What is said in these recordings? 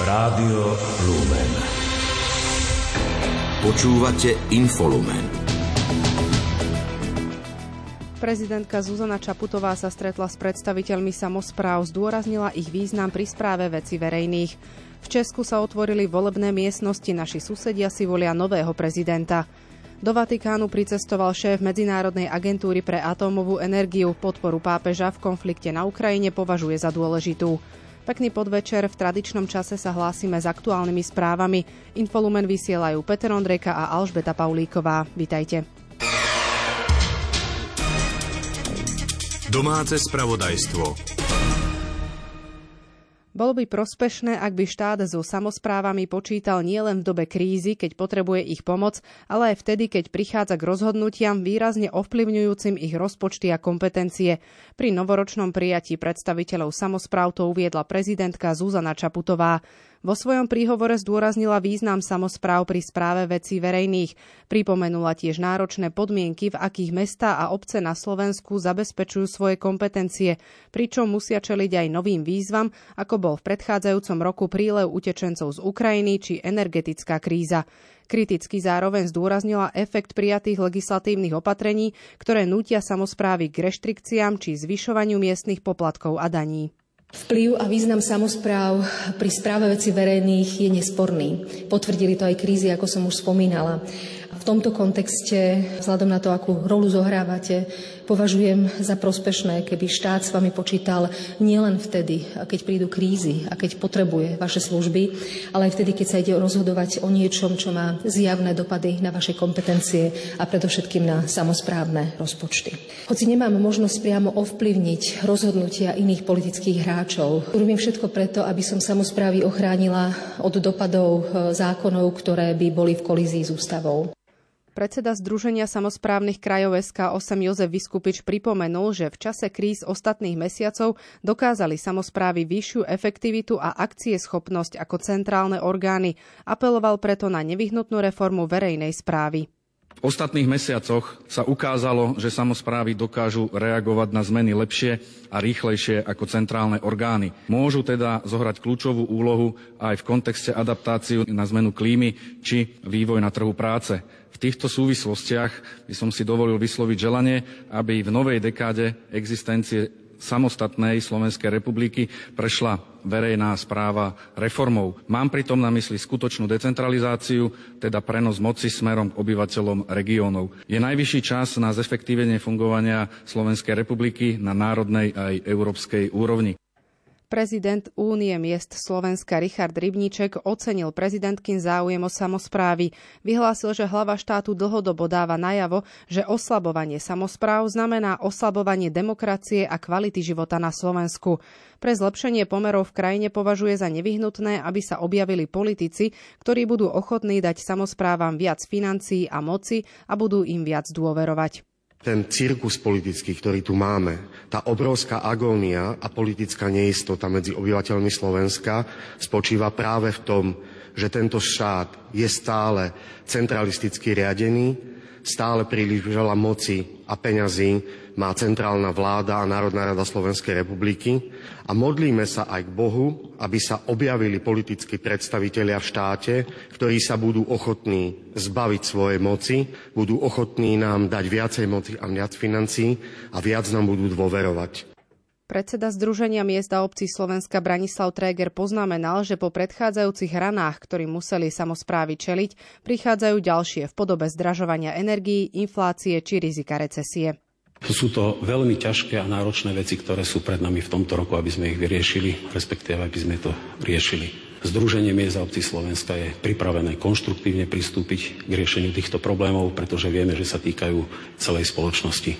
Rádio Lumen. Počúvate Infolumen. Prezidentka Zuzana Čaputová sa stretla s predstaviteľmi samozpráv, zdôraznila ich význam pri správe veci verejných. V Česku sa otvorili volebné miestnosti, naši susedia si volia nového prezidenta. Do Vatikánu pricestoval šéf Medzinárodnej agentúry pre atómovú energiu. Podporu pápeža v konflikte na Ukrajine považuje za dôležitú. Pekný podvečer, v tradičnom čase sa hlásime s aktuálnymi správami. Infolumen vysielajú Peter Ondrejka a Alžbeta Paulíková. Vítajte. Domáce spravodajstvo. Bolo by prospešné, ak by štát so samozprávami počítal nielen v dobe krízy, keď potrebuje ich pomoc, ale aj vtedy, keď prichádza k rozhodnutiam výrazne ovplyvňujúcim ich rozpočty a kompetencie. Pri novoročnom prijatí predstaviteľov samozpráv to uviedla prezidentka Zuzana Čaputová. Vo svojom príhovore zdôraznila význam samozpráv pri správe vecí verejných. Pripomenula tiež náročné podmienky, v akých mestá a obce na Slovensku zabezpečujú svoje kompetencie, pričom musia čeliť aj novým výzvam, ako bol v predchádzajúcom roku prílev utečencov z Ukrajiny či energetická kríza. Kriticky zároveň zdôraznila efekt prijatých legislatívnych opatrení, ktoré nútia samozprávy k reštrikciám či zvyšovaniu miestnych poplatkov a daní. Vplyv a význam samozpráv pri správe veci verejných je nesporný. Potvrdili to aj krízy, ako som už spomínala. V tomto kontexte, vzhľadom na to, akú rolu zohrávate, považujem za prospešné, keby štát s vami počítal nielen vtedy, keď prídu krízy a keď potrebuje vaše služby, ale aj vtedy, keď sa ide rozhodovať o niečom, čo má zjavné dopady na vaše kompetencie a predovšetkým na samozprávne rozpočty. Hoci nemám možnosť priamo ovplyvniť rozhodnutia iných politických hráčov, robím všetko preto, aby som samozprávy ochránila od dopadov e, zákonov, ktoré by boli v kolízii s ústavou. Predseda Združenia samozprávnych krajov SK8 Jozef Vyskupič pripomenul, že v čase kríz ostatných mesiacov dokázali samozprávy vyššiu efektivitu a akcie schopnosť ako centrálne orgány. Apeloval preto na nevyhnutnú reformu verejnej správy. V ostatných mesiacoch sa ukázalo, že samozprávy dokážu reagovať na zmeny lepšie a rýchlejšie ako centrálne orgány. Môžu teda zohrať kľúčovú úlohu aj v kontexte adaptáciu na zmenu klímy či vývoj na trhu práce. Týchto súvislostiach by som si dovolil vysloviť želanie, aby v novej dekáde existencie samostatnej Slovenskej republiky prešla verejná správa reformou. Mám pritom na mysli skutočnú decentralizáciu, teda prenos moci smerom k obyvateľom regiónov. Je najvyšší čas na zefektívenie fungovania Slovenskej republiky na národnej aj európskej úrovni. Prezident Únie miest Slovenska Richard Rybníček ocenil prezidentkin záujem o samozprávy. Vyhlásil, že hlava štátu dlhodobo dáva najavo, že oslabovanie samozpráv znamená oslabovanie demokracie a kvality života na Slovensku. Pre zlepšenie pomerov v krajine považuje za nevyhnutné, aby sa objavili politici, ktorí budú ochotní dať samozprávam viac financií a moci a budú im viac dôverovať ten cirkus politický, ktorý tu máme, tá obrovská agónia a politická neistota medzi obyvateľmi Slovenska spočíva práve v tom, že tento štát je stále centralisticky riadený, stále príliš veľa moci a peňazí má centrálna vláda a Národná rada Slovenskej republiky a modlíme sa aj k Bohu, aby sa objavili politickí predstavitelia v štáte, ktorí sa budú ochotní zbaviť svojej moci, budú ochotní nám dať viacej moci a viac financií a viac nám budú dôverovať. Predseda Združenia miesta obcí Slovenska Branislav Tréger poznamenal, že po predchádzajúcich ranách, ktorým museli samozprávy čeliť, prichádzajú ďalšie v podobe zdražovania energií, inflácie či rizika recesie. Sú to veľmi ťažké a náročné veci, ktoré sú pred nami v tomto roku, aby sme ich vyriešili, respektíve aby sme to riešili. Združenie miest a obcí Slovenska je pripravené konštruktívne pristúpiť k riešeniu týchto problémov, pretože vieme, že sa týkajú celej spoločnosti.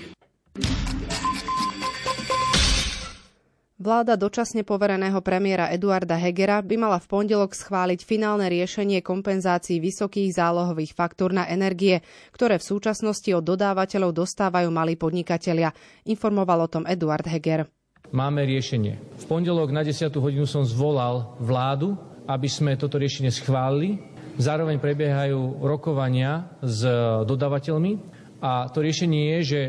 Vláda dočasne povereného premiéra Eduarda Hegera by mala v pondelok schváliť finálne riešenie kompenzácií vysokých zálohových faktúr na energie, ktoré v súčasnosti od dodávateľov dostávajú malí podnikatelia. Informoval o tom Eduard Heger. Máme riešenie. V pondelok na 10. hodinu som zvolal vládu, aby sme toto riešenie schválili. Zároveň prebiehajú rokovania s dodávateľmi a to riešenie je, že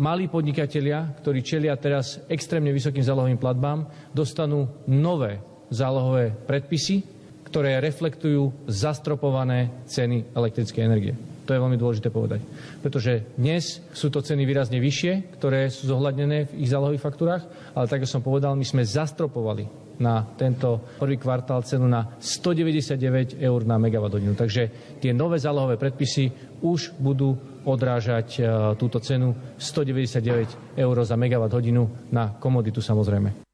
malí podnikatelia, ktorí čelia teraz extrémne vysokým zálohovým platbám, dostanú nové zálohové predpisy, ktoré reflektujú zastropované ceny elektrickej energie. To je veľmi dôležité povedať. Pretože dnes sú to ceny výrazne vyššie, ktoré sú zohľadnené v ich zálohových faktúrach, ale tak, ako som povedal, my sme zastropovali na tento prvý kvartál cenu na 199 eur na megawatt hodinu. Takže tie nové zálohové predpisy už budú odrážať e, túto cenu 199 eur za megawatt hodinu na komoditu samozrejme.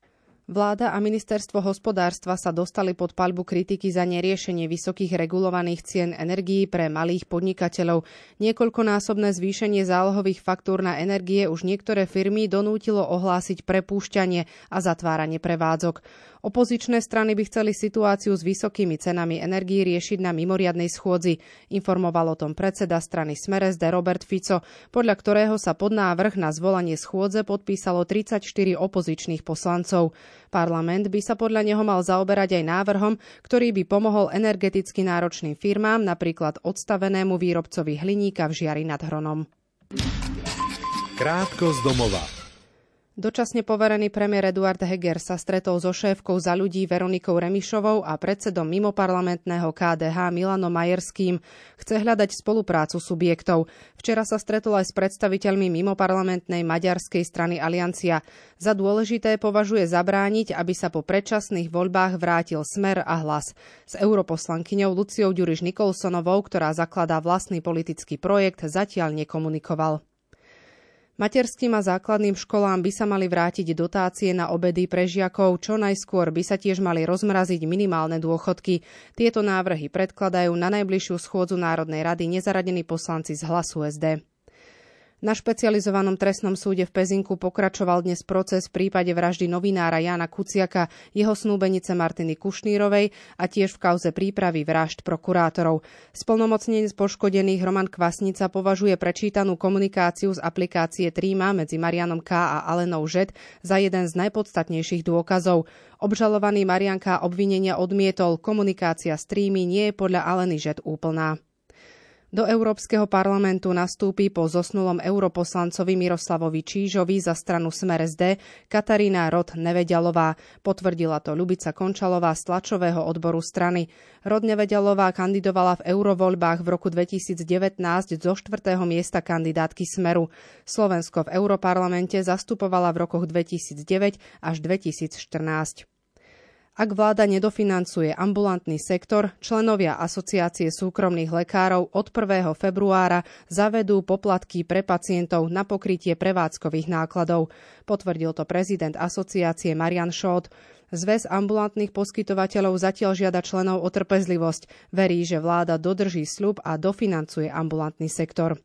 Vláda a ministerstvo hospodárstva sa dostali pod palbu kritiky za neriešenie vysokých regulovaných cien energií pre malých podnikateľov. Niekoľkonásobné zvýšenie zálohových faktúr na energie už niektoré firmy donútilo ohlásiť prepúšťanie a zatváranie prevádzok. Opozičné strany by chceli situáciu s vysokými cenami energií riešiť na mimoriadnej schôdzi. Informoval o tom predseda strany Smeres de Robert Fico, podľa ktorého sa pod návrh na zvolanie schôdze podpísalo 34 opozičných poslancov. Parlament by sa podľa neho mal zaoberať aj návrhom, ktorý by pomohol energeticky náročným firmám, napríklad odstavenému výrobcovi hliníka v Žiari nad Hronom. Krátko z domova. Dočasne poverený premiér Eduard Heger sa stretol so šéfkou za ľudí Veronikou Remišovou a predsedom mimoparlamentného KDH Milanom Majerským. Chce hľadať spoluprácu subjektov. Včera sa stretol aj s predstaviteľmi mimoparlamentnej maďarskej strany Aliancia. Za dôležité považuje zabrániť, aby sa po predčasných voľbách vrátil smer a hlas. S europoslankyňou Luciou Ďuriš Nikolsonovou, ktorá zakladá vlastný politický projekt, zatiaľ nekomunikoval. Materským a základným školám by sa mali vrátiť dotácie na obedy pre žiakov, čo najskôr by sa tiež mali rozmraziť minimálne dôchodky. Tieto návrhy predkladajú na najbližšiu schôdzu Národnej rady nezaradení poslanci z hlasu SD. Na špecializovanom trestnom súde v Pezinku pokračoval dnes proces v prípade vraždy novinára Jana Kuciaka, jeho snúbenice Martiny Kušnírovej a tiež v kauze prípravy vražd prokurátorov. Splnomocnenec poškodených Roman Kvasnica považuje prečítanú komunikáciu z aplikácie Tríma medzi Marianom K. a Alenou Žet za jeden z najpodstatnejších dôkazov. Obžalovaný Marianka obvinenia odmietol, komunikácia s Trímy nie je podľa Aleny Žet úplná. Do Európskeho parlamentu nastúpi po zosnulom europoslancovi Miroslavovi Čížovi za stranu Smer SD Katarína Rod Nevedialová. Potvrdila to Ľubica Končalová z tlačového odboru strany. Rod Nevedialová kandidovala v eurovoľbách v roku 2019 zo štvrtého miesta kandidátky Smeru. Slovensko v Europarlamente zastupovala v rokoch 2009 až 2014. Ak vláda nedofinancuje ambulantný sektor, členovia Asociácie súkromných lekárov od 1. februára zavedú poplatky pre pacientov na pokrytie prevádzkových nákladov. Potvrdil to prezident asociácie Marian Šót. Zväz ambulantných poskytovateľov zatiaľ žiada členov o trpezlivosť. Verí, že vláda dodrží sľub a dofinancuje ambulantný sektor.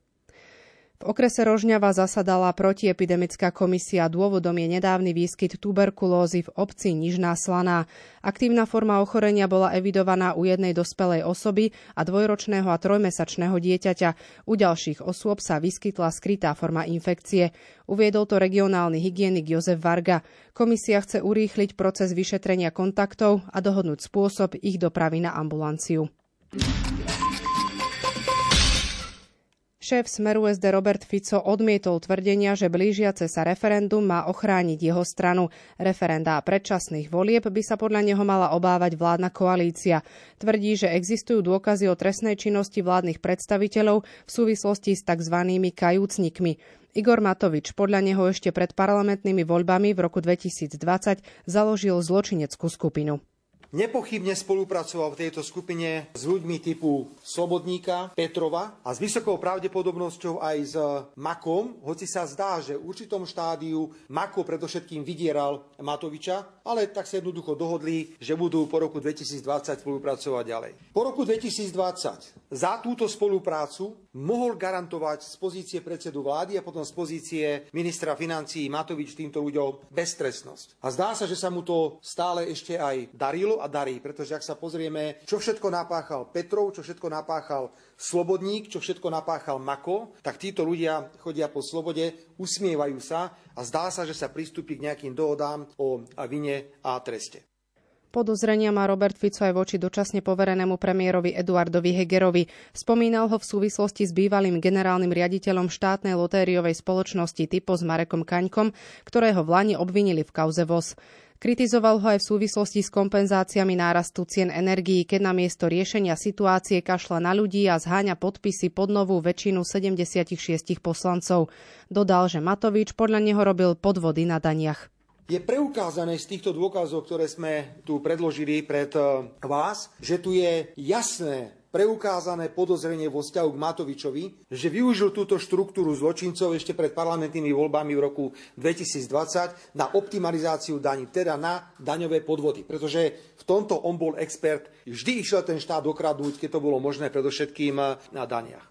V okrese Rožňava zasadala protiepidemická komisia. Dôvodom je nedávny výskyt tuberkulózy v obci Nižná Slaná. Aktívna forma ochorenia bola evidovaná u jednej dospelej osoby a dvojročného a trojmesačného dieťaťa. U ďalších osôb sa vyskytla skrytá forma infekcie. Uviedol to regionálny hygienik Jozef Varga. Komisia chce urýchliť proces vyšetrenia kontaktov a dohodnúť spôsob ich dopravy na ambulanciu. Šéf Smeru SD Robert Fico odmietol tvrdenia, že blížiace sa referendum má ochrániť jeho stranu. Referendá predčasných volieb by sa podľa neho mala obávať vládna koalícia. Tvrdí, že existujú dôkazy o trestnej činnosti vládnych predstaviteľov v súvislosti s tzv. kajúcnikmi. Igor Matovič podľa neho ešte pred parlamentnými voľbami v roku 2020 založil zločineckú skupinu. Nepochybne spolupracoval v tejto skupine s ľuďmi typu Slobodníka, Petrova a s vysokou pravdepodobnosťou aj s Makom, hoci sa zdá, že v určitom štádiu Mako predovšetkým vydieral Matoviča, ale tak sa jednoducho dohodli, že budú po roku 2020 spolupracovať ďalej. Po roku 2020 za túto spoluprácu mohol garantovať z pozície predsedu vlády a potom z pozície ministra financií Matovič týmto ľuďom beztrestnosť. A zdá sa, že sa mu to stále ešte aj darilo a darí, pretože ak sa pozrieme, čo všetko napáchal Petrov, čo všetko napáchal Slobodník, čo všetko napáchal Mako, tak títo ľudia chodia po slobode, usmievajú sa a zdá sa, že sa pristúpi k nejakým dohodám o vine a treste. Podozrenia má Robert Fico aj voči dočasne poverenému premiérovi Eduardovi Hegerovi. Spomínal ho v súvislosti s bývalým generálnym riaditeľom štátnej lotériovej spoločnosti Typo s Marekom Kaňkom, ktorého v Lani obvinili v kauze VOS. Kritizoval ho aj v súvislosti s kompenzáciami nárastu cien energií, keď na miesto riešenia situácie kašla na ľudí a zháňa podpisy pod novú väčšinu 76 poslancov. Dodal, že Matovič podľa neho robil podvody na daniach. Je preukázané z týchto dôkazov, ktoré sme tu predložili pred eh, vás, že tu je jasné preukázané podozrenie vo vzťahu k Matovičovi, že využil túto štruktúru zločincov ešte pred parlamentnými voľbami v roku 2020 na optimalizáciu daní, teda na daňové podvody. Pretože v tomto on bol expert, vždy išiel ten štát dokradnúť, keď to bolo možné predovšetkým na daniach.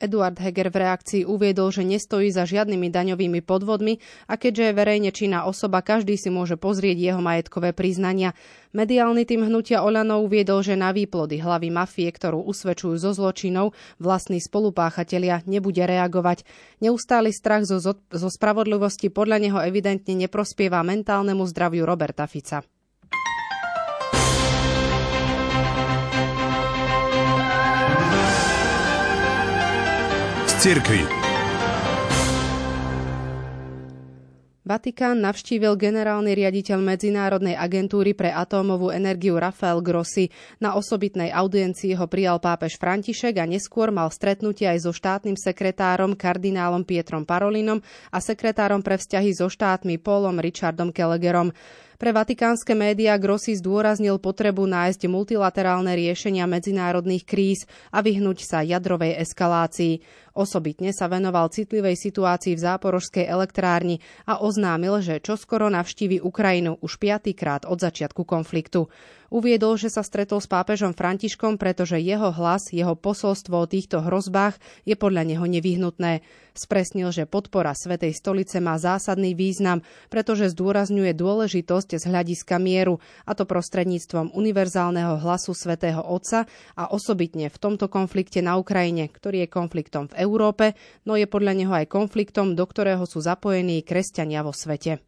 Eduard Heger v reakcii uviedol, že nestojí za žiadnymi daňovými podvodmi a keďže je verejne činná osoba, každý si môže pozrieť jeho majetkové priznania. Mediálny tým hnutia Oľano uviedol, že na výplody hlavy mafie, ktorú usvedčujú zo zločinov, vlastní spolupáchatelia nebude reagovať. Neustály strach zo, zo spravodlivosti podľa neho evidentne neprospieva mentálnemu zdraviu Roberta Fica. Cirkvi. Vatikán navštívil generálny riaditeľ Medzinárodnej agentúry pre atómovú energiu Rafael Grossi. Na osobitnej audiencii ho prijal pápež František a neskôr mal stretnutie aj so štátnym sekretárom kardinálom Pietrom Parolinom a sekretárom pre vzťahy so štátmi Paulom Richardom Kellegerom. Pre vatikánske médiá Grossi zdôraznil potrebu nájsť multilaterálne riešenia medzinárodných kríz a vyhnúť sa jadrovej eskalácii. Osobitne sa venoval citlivej situácii v záporožskej elektrárni a oznámil, že čoskoro navštívi Ukrajinu už piatýkrát od začiatku konfliktu. Uviedol, že sa stretol s pápežom Františkom, pretože jeho hlas, jeho posolstvo o týchto hrozbách je podľa neho nevyhnutné. Spresnil, že podpora Svetej stolice má zásadný význam, pretože zdôrazňuje dôležitosť z hľadiska mieru, a to prostredníctvom univerzálneho hlasu Svetého Otca a osobitne v tomto konflikte na Ukrajine, ktorý je konfliktom v Európe, no je podľa neho aj konfliktom, do ktorého sú zapojení kresťania vo svete.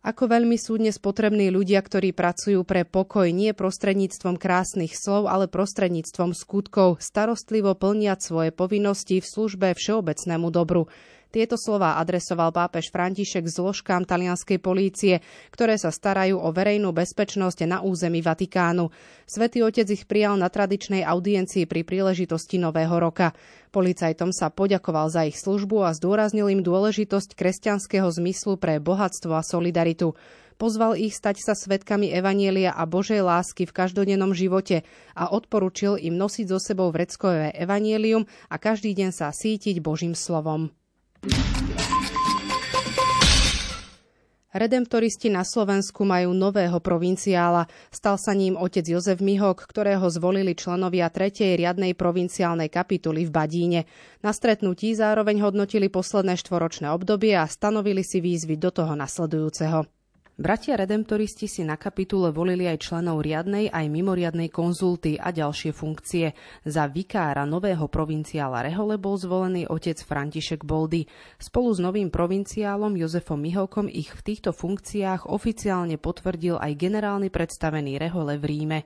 Ako veľmi sú dnes potrební ľudia, ktorí pracujú pre pokoj nie prostredníctvom krásnych slov, ale prostredníctvom skutkov, starostlivo plniať svoje povinnosti v službe všeobecnému dobru. Tieto slová adresoval pápež František zložkám talianskej polície, ktoré sa starajú o verejnú bezpečnosť na území Vatikánu. Svetý otec ich prijal na tradičnej audiencii pri príležitosti Nového roka. Policajtom sa poďakoval za ich službu a zdôraznil im dôležitosť kresťanského zmyslu pre bohatstvo a solidaritu. Pozval ich stať sa svetkami Evanielia a Božej lásky v každodennom živote a odporučil im nosiť so sebou vreckové Evanielium a každý deň sa sítiť Božím slovom. Redemptoristi na Slovensku majú nového provinciála. Stal sa ním otec Jozef Mihok, ktorého zvolili členovia 3. riadnej provinciálnej kapituly v Badíne. Na stretnutí zároveň hodnotili posledné štvoročné obdobie a stanovili si výzvy do toho nasledujúceho. Bratia redemptoristi si na kapitule volili aj členov riadnej aj mimoriadnej konzulty a ďalšie funkcie. Za vikára nového provinciála Rehole bol zvolený otec František Boldy. Spolu s novým provinciálom Jozefom Mihovkom ich v týchto funkciách oficiálne potvrdil aj generálny predstavený Rehole v Ríme.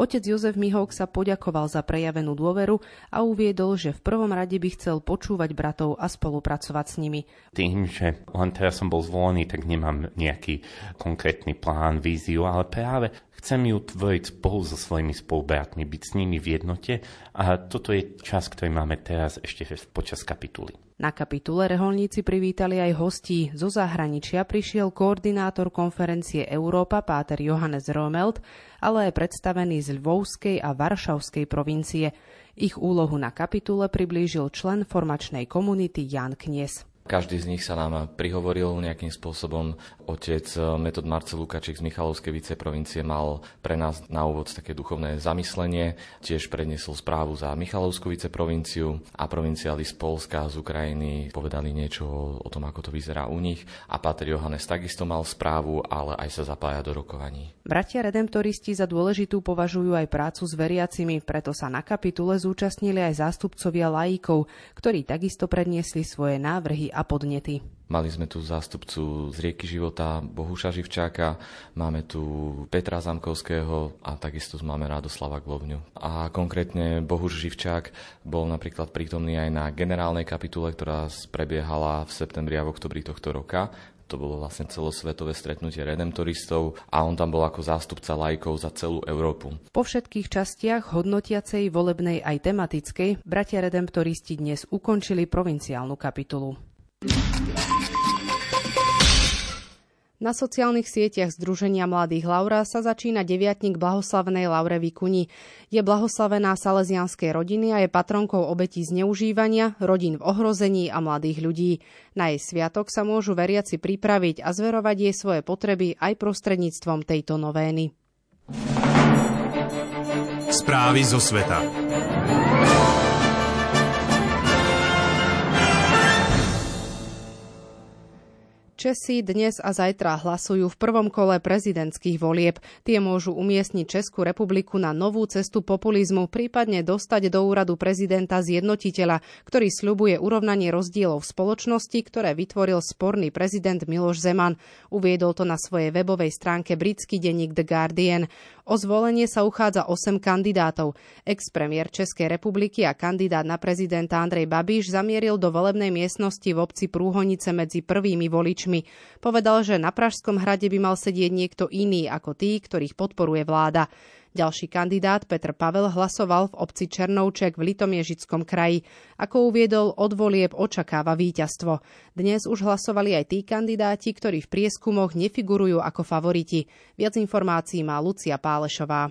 Otec Jozef Mihok sa poďakoval za prejavenú dôveru a uviedol, že v prvom rade by chcel počúvať bratov a spolupracovať s nimi. Tým, že len teraz som bol zvolený, tak nemám nejaký konkrétny plán, víziu, ale práve chcem ju tvoriť spolu so svojimi spolubratmi, byť s nimi v jednote a toto je čas, ktorý máme teraz ešte počas kapituly. Na kapitule reholníci privítali aj hostí. Zo zahraničia prišiel koordinátor konferencie Európa Páter Johannes Romelt, ale aj predstavený z Lvovskej a Varšavskej provincie. Ich úlohu na kapitule priblížil člen formačnej komunity Jan Knies. Každý z nich sa nám prihovoril nejakým spôsobom. Otec eh, Metod Marcel Lukačík z Michalovskej viceprovincie mal pre nás na úvod také duchovné zamyslenie. Tiež predniesol správu za Michalovskú viceprovinciu a provinciáli z Polska a z Ukrajiny povedali niečo o tom, ako to vyzerá u nich. A Páter Johannes takisto mal správu, ale aj sa zapája do rokovaní. Bratia redemptoristi za dôležitú považujú aj prácu s veriacimi, preto sa na kapitule zúčastnili aj zástupcovia lajíkov, ktorí takisto predniesli svoje návrhy a podnety. Mali sme tu zástupcu z Rieky života Bohuša Živčáka, máme tu Petra Zamkovského a takisto máme Radoslava Glovňu. A konkrétne Bohuš Živčák bol napríklad prítomný aj na generálnej kapitule, ktorá prebiehala v septembri a v oktobri tohto roka to bolo vlastne celosvetové stretnutie redemptoristov a on tam bol ako zástupca lajkov za celú Európu. Po všetkých častiach hodnotiacej, volebnej aj tematickej, bratia redemptoristi dnes ukončili provinciálnu kapitulu. Na sociálnych sieťach Združenia mladých Laura sa začína deviatník blahoslavenej Laure Vikuni. Je blahoslavená salesianskej rodiny a je patronkou obetí zneužívania, rodín v ohrození a mladých ľudí. Na jej sviatok sa môžu veriaci pripraviť a zverovať jej svoje potreby aj prostredníctvom tejto novény. Správy zo sveta. Česi dnes a zajtra hlasujú v prvom kole prezidentských volieb. Tie môžu umiestniť Českú republiku na novú cestu populizmu, prípadne dostať do úradu prezidenta zjednotiteľa, ktorý sľubuje urovnanie rozdielov v spoločnosti, ktoré vytvoril sporný prezident Miloš Zeman. Uviedol to na svojej webovej stránke britský denník The Guardian. O zvolenie sa uchádza 8 kandidátov. Ex-premiér Českej republiky a kandidát na prezidenta Andrej Babiš zamieril do volebnej miestnosti v obci Prúhonice medzi prvými voličmi. Povedal, že na Pražskom hrade by mal sedieť niekto iný ako tí, ktorých podporuje vláda. Ďalší kandidát Petr Pavel hlasoval v obci Černovček v Litomiežickom kraji. Ako uviedol, od volieb očakáva víťazstvo. Dnes už hlasovali aj tí kandidáti, ktorí v prieskumoch nefigurujú ako favoriti. Viac informácií má Lucia Pálešová.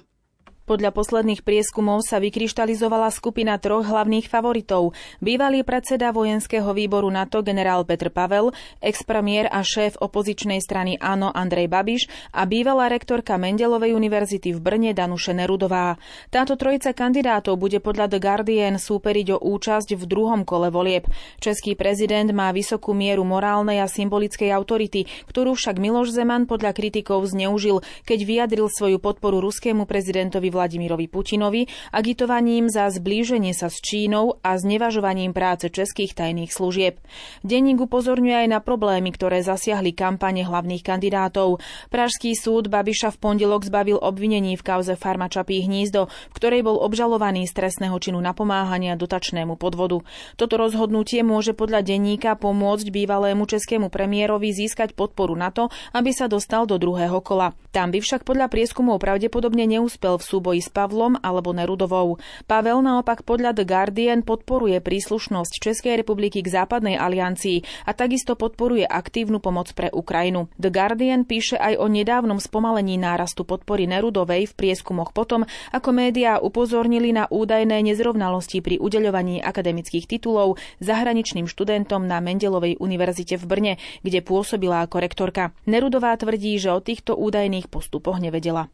Podľa posledných prieskumov sa vykryštalizovala skupina troch hlavných favoritov. Bývalý predseda vojenského výboru NATO generál Petr Pavel, expremiér a šéf opozičnej strany Áno Andrej Babiš a bývalá rektorka Mendelovej univerzity v Brne Danuše Nerudová. Táto trojica kandidátov bude podľa The Guardian súperiť o účasť v druhom kole volieb. Český prezident má vysokú mieru morálnej a symbolickej autority, ktorú však Miloš Zeman podľa kritikov zneužil, keď vyjadril svoju podporu ruskému prezidentovi Vladimirovi Putinovi agitovaním za zblíženie sa s Čínou a znevažovaním práce českých tajných služieb. Denník upozorňuje aj na problémy, ktoré zasiahli kampane hlavných kandidátov. Pražský súd Babiša v pondelok zbavil obvinení v kauze Farma Čapí hnízdo, v ktorej bol obžalovaný z trestného činu napomáhania dotačnému podvodu. Toto rozhodnutie môže podľa denníka pomôcť bývalému českému premiérovi získať podporu na to, aby sa dostal do druhého kola. Tam by však podľa prieskumov pravdepodobne neúspel v súboji boji s Pavlom alebo Nerudovou. Pavel naopak podľa The Guardian podporuje príslušnosť Českej republiky k západnej aliancii a takisto podporuje aktívnu pomoc pre Ukrajinu. The Guardian píše aj o nedávnom spomalení nárastu podpory Nerudovej v prieskumoch potom, ako médiá upozornili na údajné nezrovnalosti pri udeľovaní akademických titulov zahraničným študentom na Mendelovej univerzite v Brne, kde pôsobila ako rektorka. Nerudová tvrdí, že o týchto údajných postupoch nevedela.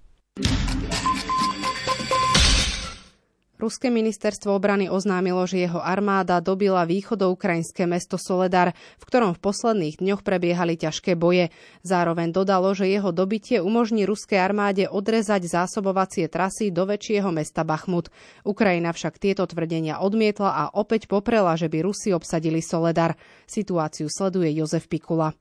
Ruské ministerstvo obrany oznámilo, že jeho armáda dobila východoukrajinské mesto Soledar, v ktorom v posledných dňoch prebiehali ťažké boje. Zároveň dodalo, že jeho dobitie umožní ruskej armáde odrezať zásobovacie trasy do väčšieho mesta Bachmut. Ukrajina však tieto tvrdenia odmietla a opäť poprela, že by Rusi obsadili Soledar. Situáciu sleduje Jozef Pikula.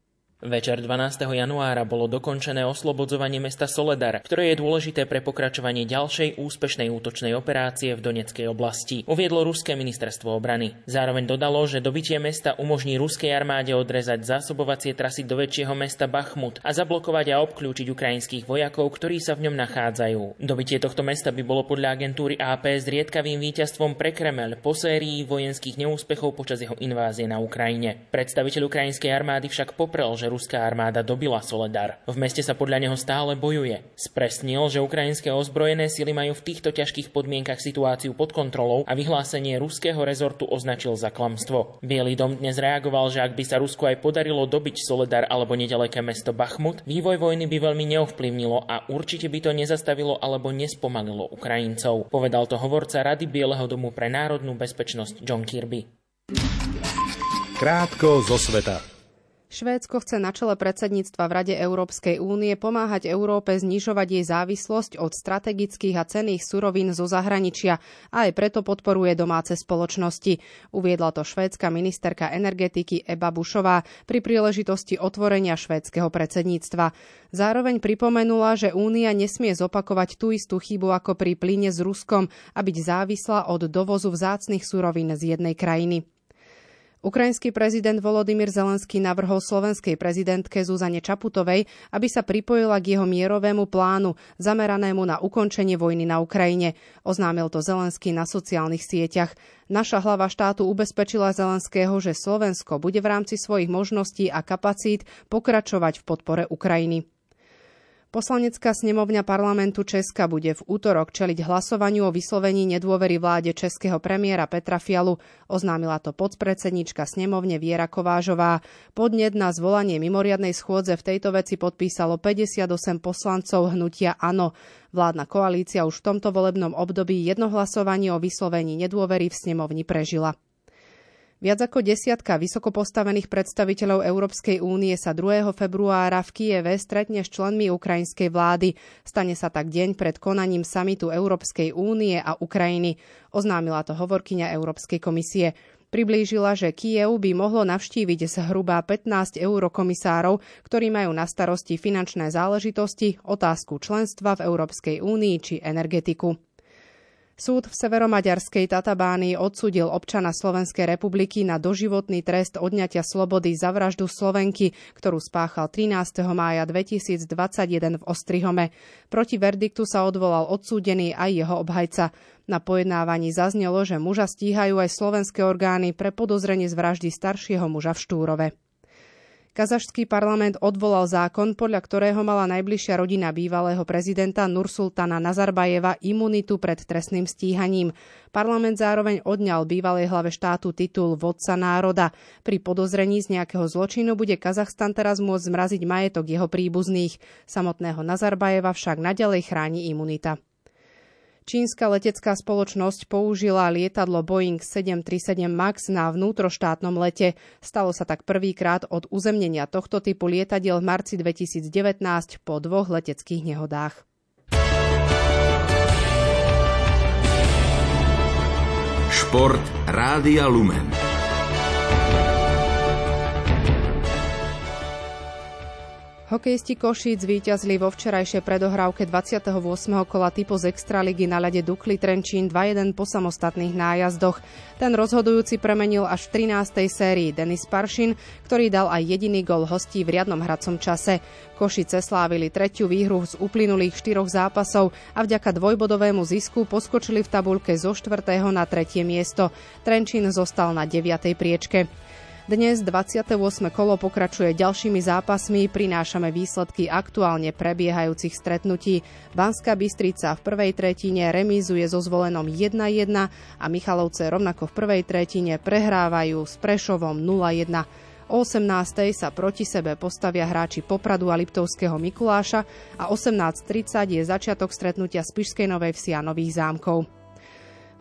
Večer 12. januára bolo dokončené oslobodzovanie mesta Soledar, ktoré je dôležité pre pokračovanie ďalšej úspešnej útočnej operácie v Doneckej oblasti, uviedlo ruské ministerstvo obrany. Zároveň dodalo, že dobitie mesta umožní ruskej armáde odrezať zásobovacie trasy do väčšieho mesta Bachmut a zablokovať a obklúčiť ukrajinských vojakov, ktorí sa v ňom nachádzajú. Dobitie tohto mesta by bolo podľa agentúry AP zriedkavým víťazstvom pre Kremel po sérii vojenských neúspechov počas jeho invázie na Ukrajine. Predstaviteľ ukrajinskej armády však poprel, že ruská armáda dobila Soledar. V meste sa podľa neho stále bojuje. Spresnil, že ukrajinské ozbrojené sily majú v týchto ťažkých podmienkach situáciu pod kontrolou a vyhlásenie ruského rezortu označil za klamstvo. Bielý dom dnes reagoval, že ak by sa Rusku aj podarilo dobiť Soledar alebo nedaleké mesto Bachmut, vývoj vojny by veľmi neovplyvnilo a určite by to nezastavilo alebo nespomalilo Ukrajincov. Povedal to hovorca Rady Bieleho domu pre národnú bezpečnosť John Kirby. Krátko zo sveta. Švédsko chce na čele predsedníctva v Rade Európskej únie pomáhať Európe znižovať jej závislosť od strategických a cených surovín zo zahraničia a aj preto podporuje domáce spoločnosti. Uviedla to švédska ministerka energetiky Eba Bušová pri príležitosti otvorenia švédskeho predsedníctva. Zároveň pripomenula, že únia nesmie zopakovať tú istú chybu ako pri plyne s Ruskom a byť závislá od dovozu vzácnych surovín z jednej krajiny. Ukrajinský prezident Volodymyr Zelenský navrhol slovenskej prezidentke Zuzane Čaputovej, aby sa pripojila k jeho mierovému plánu, zameranému na ukončenie vojny na Ukrajine. Oznámil to Zelenský na sociálnych sieťach. Naša hlava štátu ubezpečila Zelenského, že Slovensko bude v rámci svojich možností a kapacít pokračovať v podpore Ukrajiny. Poslanecká snemovňa parlamentu Česka bude v útorok čeliť hlasovaniu o vyslovení nedôvery vláde českého premiéra Petra Fialu. Oznámila to podpredsednička snemovne Viera Kovážová. Podnet na zvolanie mimoriadnej schôdze v tejto veci podpísalo 58 poslancov hnutia ANO. Vládna koalícia už v tomto volebnom období jedno hlasovanie o vyslovení nedôvery v snemovni prežila. Viac ako desiatka vysoko postavených predstaviteľov Európskej únie sa 2. februára v Kieve stretne s členmi ukrajinskej vlády. Stane sa tak deň pred konaním samitu Európskej únie a Ukrajiny. Oznámila to hovorkyňa Európskej komisie. Priblížila, že Kiev by mohlo navštíviť zhruba 15 eurokomisárov, ktorí majú na starosti finančné záležitosti, otázku členstva v Európskej únii či energetiku. Súd v severomaďarskej Tatabánii odsudil občana Slovenskej republiky na doživotný trest odňatia slobody za vraždu Slovenky, ktorú spáchal 13. mája 2021 v Ostrihome. Proti verdiktu sa odvolal odsúdený aj jeho obhajca. Na pojednávaní zaznelo, že muža stíhajú aj slovenské orgány pre podozrenie z vraždy staršieho muža v Štúrove. Kazašský parlament odvolal zákon, podľa ktorého mala najbližšia rodina bývalého prezidenta Nursultana Nazarbajeva imunitu pred trestným stíhaním. Parlament zároveň odňal bývalej hlave štátu titul vodca národa. Pri podozrení z nejakého zločinu bude Kazachstan teraz môcť zmraziť majetok jeho príbuzných. Samotného Nazarbajeva však nadalej chráni imunita. Čínska letecká spoločnosť použila lietadlo Boeing 737 MAX na vnútroštátnom lete. Stalo sa tak prvýkrát od uzemnenia tohto typu lietadiel v marci 2019 po dvoch leteckých nehodách. Šport Rádia Lumen. Hokejisti Košíc víťazli vo včerajšej predohrávke 28. kola typu z Extraligy na ľade Dukli Trenčín 2-1 po samostatných nájazdoch. Ten rozhodujúci premenil až v 13. sérii Denis Paršin, ktorý dal aj jediný gol hostí v riadnom hracom čase. Košice slávili tretiu výhru z uplynulých štyroch zápasov a vďaka dvojbodovému zisku poskočili v tabulke zo 4. na tretie miesto. Trenčín zostal na 9. priečke. Dnes 28. kolo pokračuje ďalšími zápasmi, prinášame výsledky aktuálne prebiehajúcich stretnutí. Banská Bystrica v prvej tretine remízuje so zvolenom 1-1 a Michalovce rovnako v prvej tretine prehrávajú s Prešovom 0-1. O 18. sa proti sebe postavia hráči Popradu a Liptovského Mikuláša a 18.30 je začiatok stretnutia z Pišskej Novej Vsi a Nových zámkov.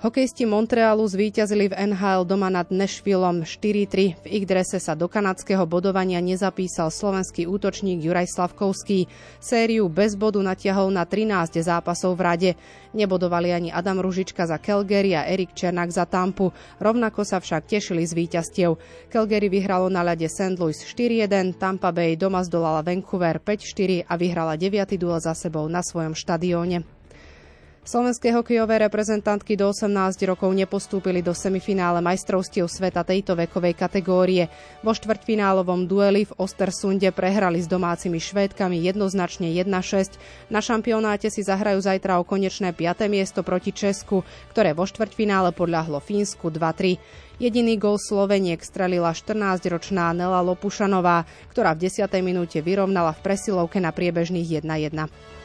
Hokejisti Montrealu zvíťazili v NHL doma nad Nashvillom 4-3. V ich drese sa do kanadského bodovania nezapísal slovenský útočník Juraj Slavkovský. Sériu bez bodu natiahol na 13 zápasov v rade. Nebodovali ani Adam Ružička za Calgary a Erik Černák za Tampu. Rovnako sa však tešili z víťazstiev. Calgary vyhralo na ľade St. Louis 4-1, Tampa Bay doma zdolala Vancouver 5-4 a vyhrala 9. duel za sebou na svojom štadióne. Slovenské hokejové reprezentantky do 18 rokov nepostúpili do semifinále majstrovstiev sveta tejto vekovej kategórie. Vo štvrťfinálovom dueli v Ostersunde prehrali s domácimi Švédkami jednoznačne 1-6. Na šampionáte si zahrajú zajtra o konečné 5. miesto proti Česku, ktoré vo štvrťfinále podľahlo Fínsku 2-3. Jediný gol Sloveniek strelila 14-ročná Nela Lopušanová, ktorá v 10. minúte vyrovnala v presilovke na priebežných 1-1.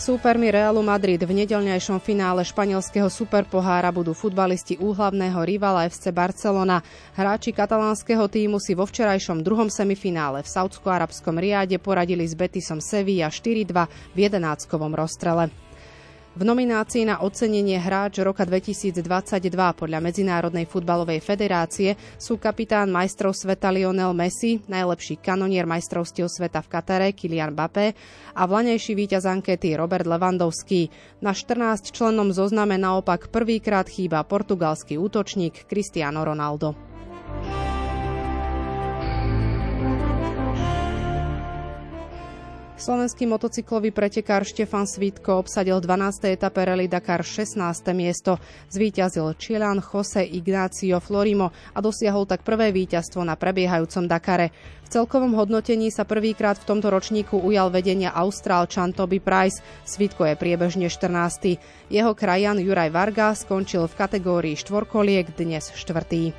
Súpermi Realu Madrid v nedelňajšom finále španielského superpohára budú futbalisti úhlavného rivala FC Barcelona. Hráči katalánskeho týmu si vo včerajšom druhom semifinále v saudsko-arabskom riade poradili s Betisom Sevilla 4-2 v jedenáckovom rozstrele. V nominácii na ocenenie hráč roka 2022 podľa Medzinárodnej futbalovej federácie sú kapitán majstrov sveta Lionel Messi, najlepší kanonier majstrovstiev sveta v Katare Kylian Mbappé a vlanejší víťaz ankety Robert Lewandowski. Na 14 člennom zozname naopak prvýkrát chýba portugalský útočník Cristiano Ronaldo. Slovenský motocyklový pretekár Štefan Svítko obsadil 12. etape Rally Dakar 16. miesto. Zvíťazil Čilan Jose Ignacio Florimo a dosiahol tak prvé víťazstvo na prebiehajúcom Dakare. V celkovom hodnotení sa prvýkrát v tomto ročníku ujal vedenia Austrálčan Toby Price. Svítko je priebežne 14. Jeho krajan Juraj Varga skončil v kategórii štvorkoliek dnes štvrtý.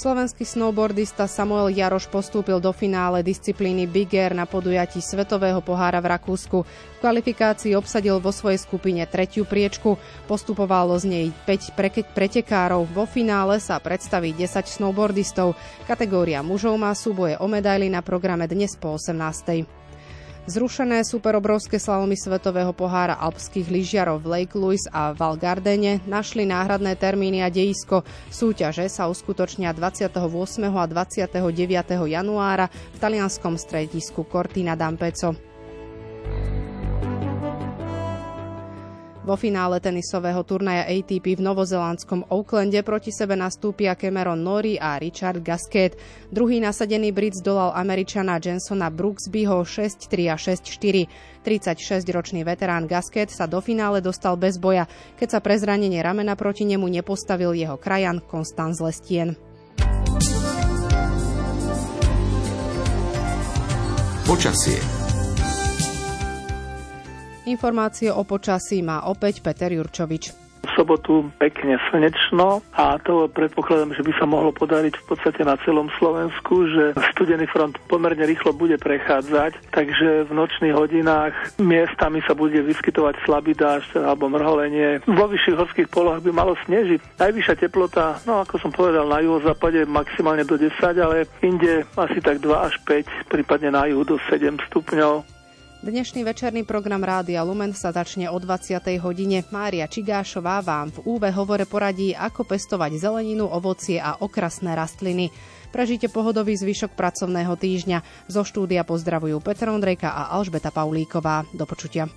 Slovenský snowboardista Samuel Jaroš postúpil do finále disciplíny Big Air na podujatí Svetového pohára v Rakúsku. V kvalifikácii obsadil vo svojej skupine tretiu priečku, postupovalo z nej 5 pretekárov. Vo finále sa predstaví 10 snowboardistov. Kategória mužov má súboje o medaily na programe dnes po 18. Zrušené superobrovské slalomy Svetového pohára alpských lyžiarov v Lake Louise a Val Gardene našli náhradné termíny a dejisko. Súťaže sa uskutočnia 28. a 29. januára v talianskom stredisku Cortina d'Ampezzo. Vo finále tenisového turnaja ATP v novozelandskom Oaklande proti sebe nastúpia Cameron Norrie a Richard Gasquet. Druhý nasadený Brit zdolal Američana Jensona Brooksbyho 6-3 a 6-4. 36-ročný veterán Gasquet sa do finále dostal bez boja, keď sa pre zranenie ramena proti nemu nepostavil jeho krajan Konstanz Lestien. Počasie Informácie o počasí má opäť Peter Jurčovič. V sobotu pekne slnečno a to predpokladám, že by sa mohlo podariť v podstate na celom Slovensku, že studený front pomerne rýchlo bude prechádzať, takže v nočných hodinách miestami sa bude vyskytovať slabý dážď alebo mrholenie. Vo vyšších horských polohách by malo snežiť. Najvyššia teplota, no ako som povedal, na juhozápade maximálne do 10, ale inde asi tak 2 až 5, prípadne na juhu do 7 stupňov. Dnešný večerný program Rádia Lumen sa začne o 20. hodine. Mária Čigášová vám v úve hovore poradí, ako pestovať zeleninu, ovocie a okrasné rastliny. Prežite pohodový zvyšok pracovného týždňa. Zo štúdia pozdravujú Petr Ondrejka a Alžbeta Paulíková. Do počutia.